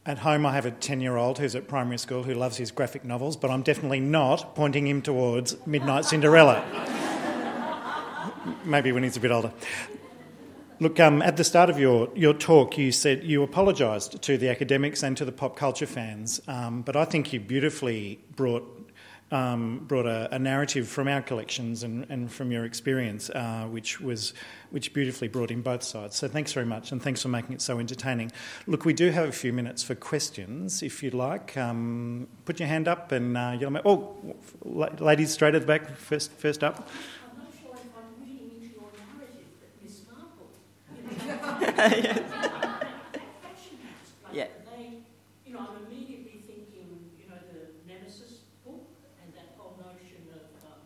S1: at home, I have a 10 year old who's at primary school who loves his graphic novels, but I'm definitely not pointing him towards Midnight Cinderella <laughs> maybe when he's a bit older. Look, um, at the start of your, your talk, you said you apologised to the academics and to the pop culture fans, um, but I think you beautifully brought um, brought a, a, narrative from our collections and, and from your experience, uh, which was which beautifully brought in both sides. So thanks very much, and thanks for making it so entertaining. Look, we do have a few minutes for questions, if you'd like. Um, put your hand up and uh, yell. Oh, ladies, straight at the back, first first up.
S2: yeah. <laughs>
S3: They, you know, I'm immediately thinking, you know, the Nemesis book and that whole notion of um,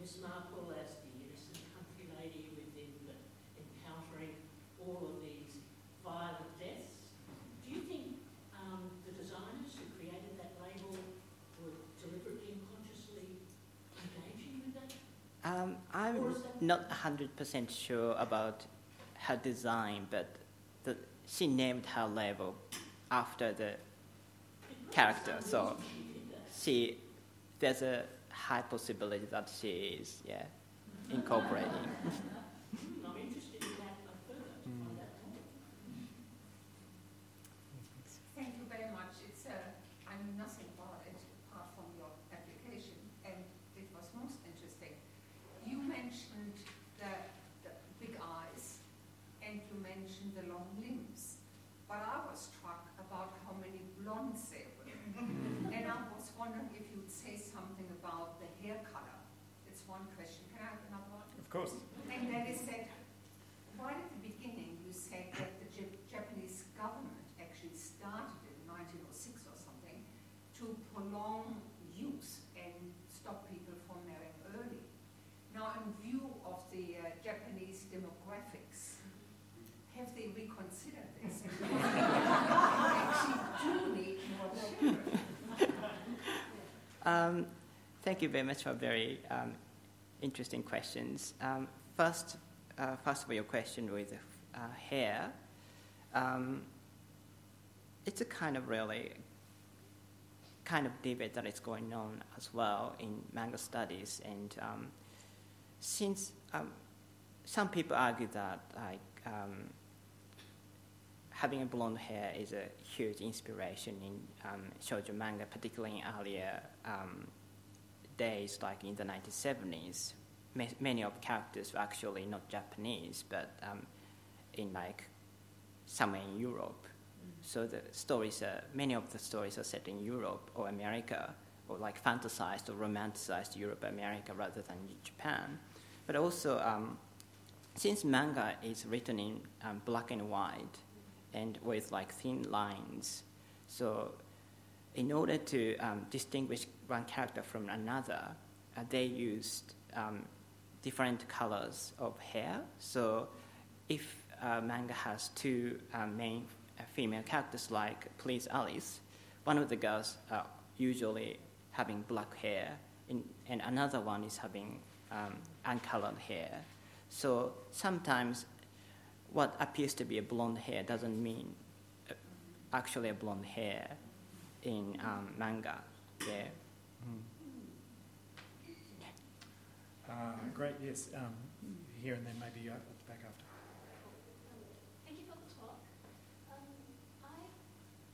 S3: Miss Marple as the innocent country lady within the, encountering all of these violent deaths. Do you think um, the designers who created that label were deliberately and consciously engaging with that?
S2: Um, I'm not 100% sure about her design, but the, she named her label after the character. So she there's a high possibility that she is yeah incorporating. <laughs>
S1: course.
S4: And that is said, right at the beginning you said that the Japanese government actually started in 1906 or something to prolong youth and stop people from marrying early. Now, in view of the uh, Japanese demographics, have they reconsidered this? <laughs> actually do need more children.
S2: Um, thank you very much for a very um, interesting questions. Um, first, uh, first of all, your question with uh, hair. Um, it's a kind of really kind of debate that is going on as well in manga studies, and um, since um, some people argue that like um, having a blonde hair is a huge inspiration in um, shoujo manga, particularly in earlier um, days, like in the 1970s. Ma- many of the characters were actually not Japanese, but um, in like somewhere in Europe. So the stories, are, many of the stories are set in Europe or America, or like fantasized or romanticized Europe, America, rather than Japan. But also, um, since manga is written in um, black and white, and with like thin lines. So, in order to um, distinguish one character from another, uh, they used um, different colors of hair. So, if uh, manga has two uh, main uh, female characters like Please Alice, one of the girls are usually having black hair, in, and another one is having um, uncolored hair. So sometimes what appears to be a blonde hair doesn't mean uh, actually a blonde hair in um, manga. Yeah.
S1: Uh, great, yes. Um, here and then maybe uh, at the back after.
S5: Thank you for the talk. Um, I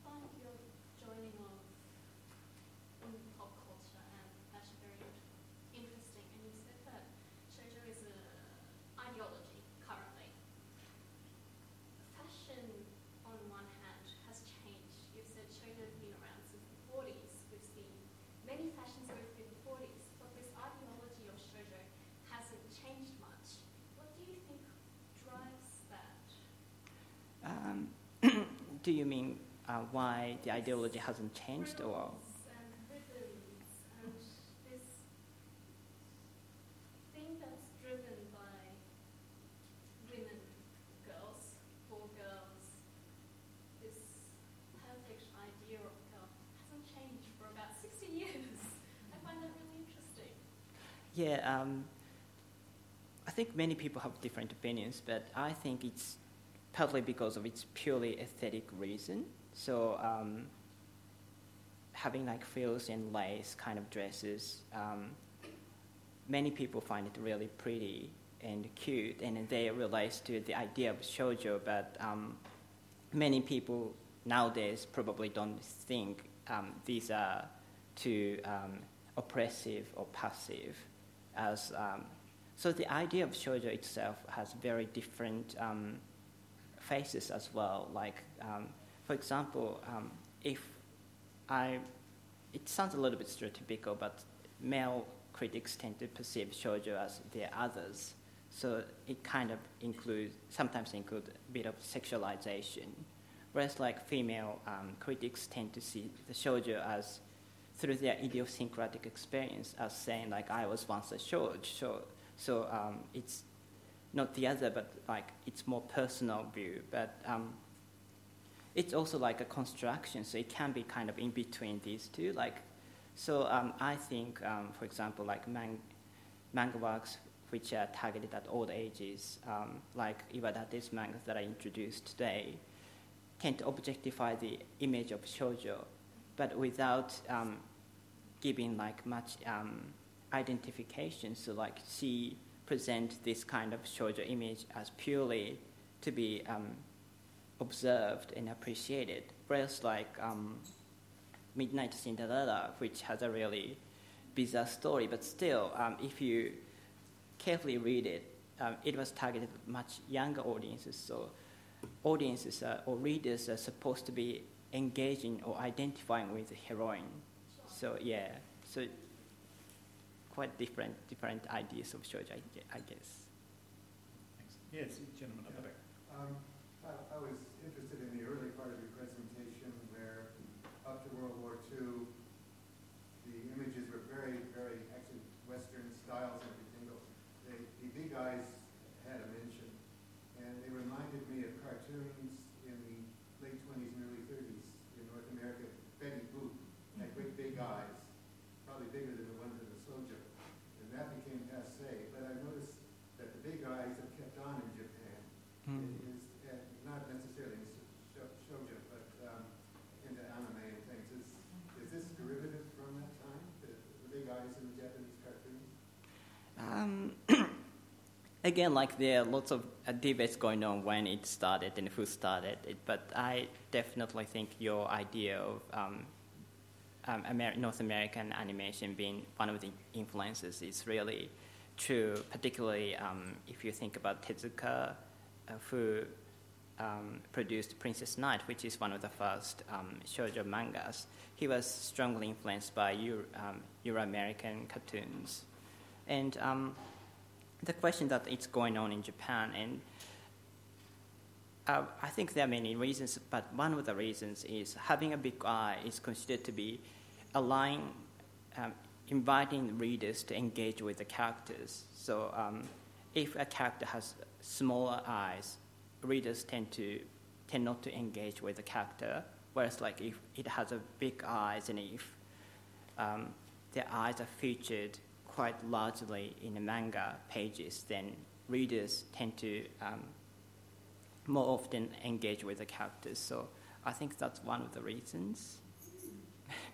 S5: find your joining of in pop culture and fashion very interesting. And you said that shoujo is an ideology currently. Fashion, on one hand, has changed. You said shoujo has been around since the 40s. We've seen many fashions go through the 40s, but this ideology of shoujo hasn't changed much. What do you think drives that?
S2: Um, do you mean uh, why the ideology hasn't changed, or?
S5: Ribbons and ribbons this thing that's driven by women, girls, for girls, this perfect idea of girl hasn't changed for about 60 years. I find that really interesting.
S2: Yeah, um, I think many people have different opinions, but I think it's partly because of its purely aesthetic reason. So um, having like frills and lace kind of dresses, um, many people find it really pretty and cute, and they relate to the idea of shoujo. But um, many people nowadays probably don't think um, these are too um, oppressive or passive. As um, so, the idea of shoujo itself has very different faces as well. Like, um, for example, um, if I, it sounds a little bit stereotypical, but male critics tend to perceive shoujo as their others. So it kind of includes, sometimes include a bit of sexualization. Whereas like female um, critics tend to see the shoujo as, through their idiosyncratic experience, as saying like, I was once a shoujo. So, so um, it's not the other, but like it's more personal view. But um, it's also like a construction, so it can be kind of in between these two. Like, so um, I think, um, for example, like man- manga works which are targeted at old ages, um, like Iwadate's mangas that I introduced today, tend to objectify the image of shoujo, but without um, giving like much um, identification. So like she present this kind of shoujo image as purely to be um, observed and appreciated. Whereas like um, Midnight Cinderella, which has a really bizarre story, but still, um, if you carefully read it, um, it was targeted much younger audiences. So audiences or readers are supposed to be engaging or identifying with the heroine. So yeah, so quite different different ideas of shoujo, I I guess.
S1: Thanks. Yes, gentleman at the back.
S6: Um, I, I was interested in the early part of your presentation where up to World War II, the images were very, very, actually Western styles and everything. but The, the big eyes had a mention, and they reminded me of cartoons in the late twenties and early thirties in North America. Betty Boop had great big eyes, probably
S2: again, like there are lots of uh, debates going on when it started and who started it, but I definitely think your idea of um, um, Amer- North American animation being one of the influences is really true, particularly um, if you think about Tezuka, uh, who um, produced Princess Knight, which is one of the first um, shoujo mangas. He was strongly influenced by Euro, um, Euro-American cartoons. And the question that it's going on in Japan, and uh, I think there are many reasons, but one of the reasons is having a big eye is considered to be allowing, um, inviting readers to engage with the characters. So um, if a character has smaller eyes, readers tend to tend not to engage with the character. Whereas, like if it has a big eyes and if um, their eyes are featured quite largely in the manga pages, then readers tend to um, more often engage with the characters. So I think that's one of the reasons.